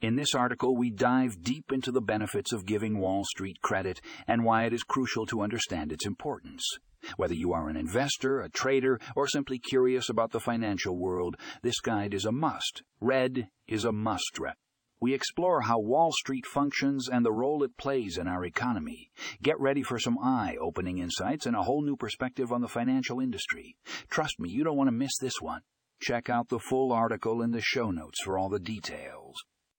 In this article, we dive deep into the benefits of giving Wall Street credit and why it is crucial to understand its importance. Whether you are an investor, a trader, or simply curious about the financial world, this guide is a must. Red is a must read. We explore how Wall Street functions and the role it plays in our economy. Get ready for some eye opening insights and a whole new perspective on the financial industry. Trust me, you don't want to miss this one. Check out the full article in the show notes for all the details.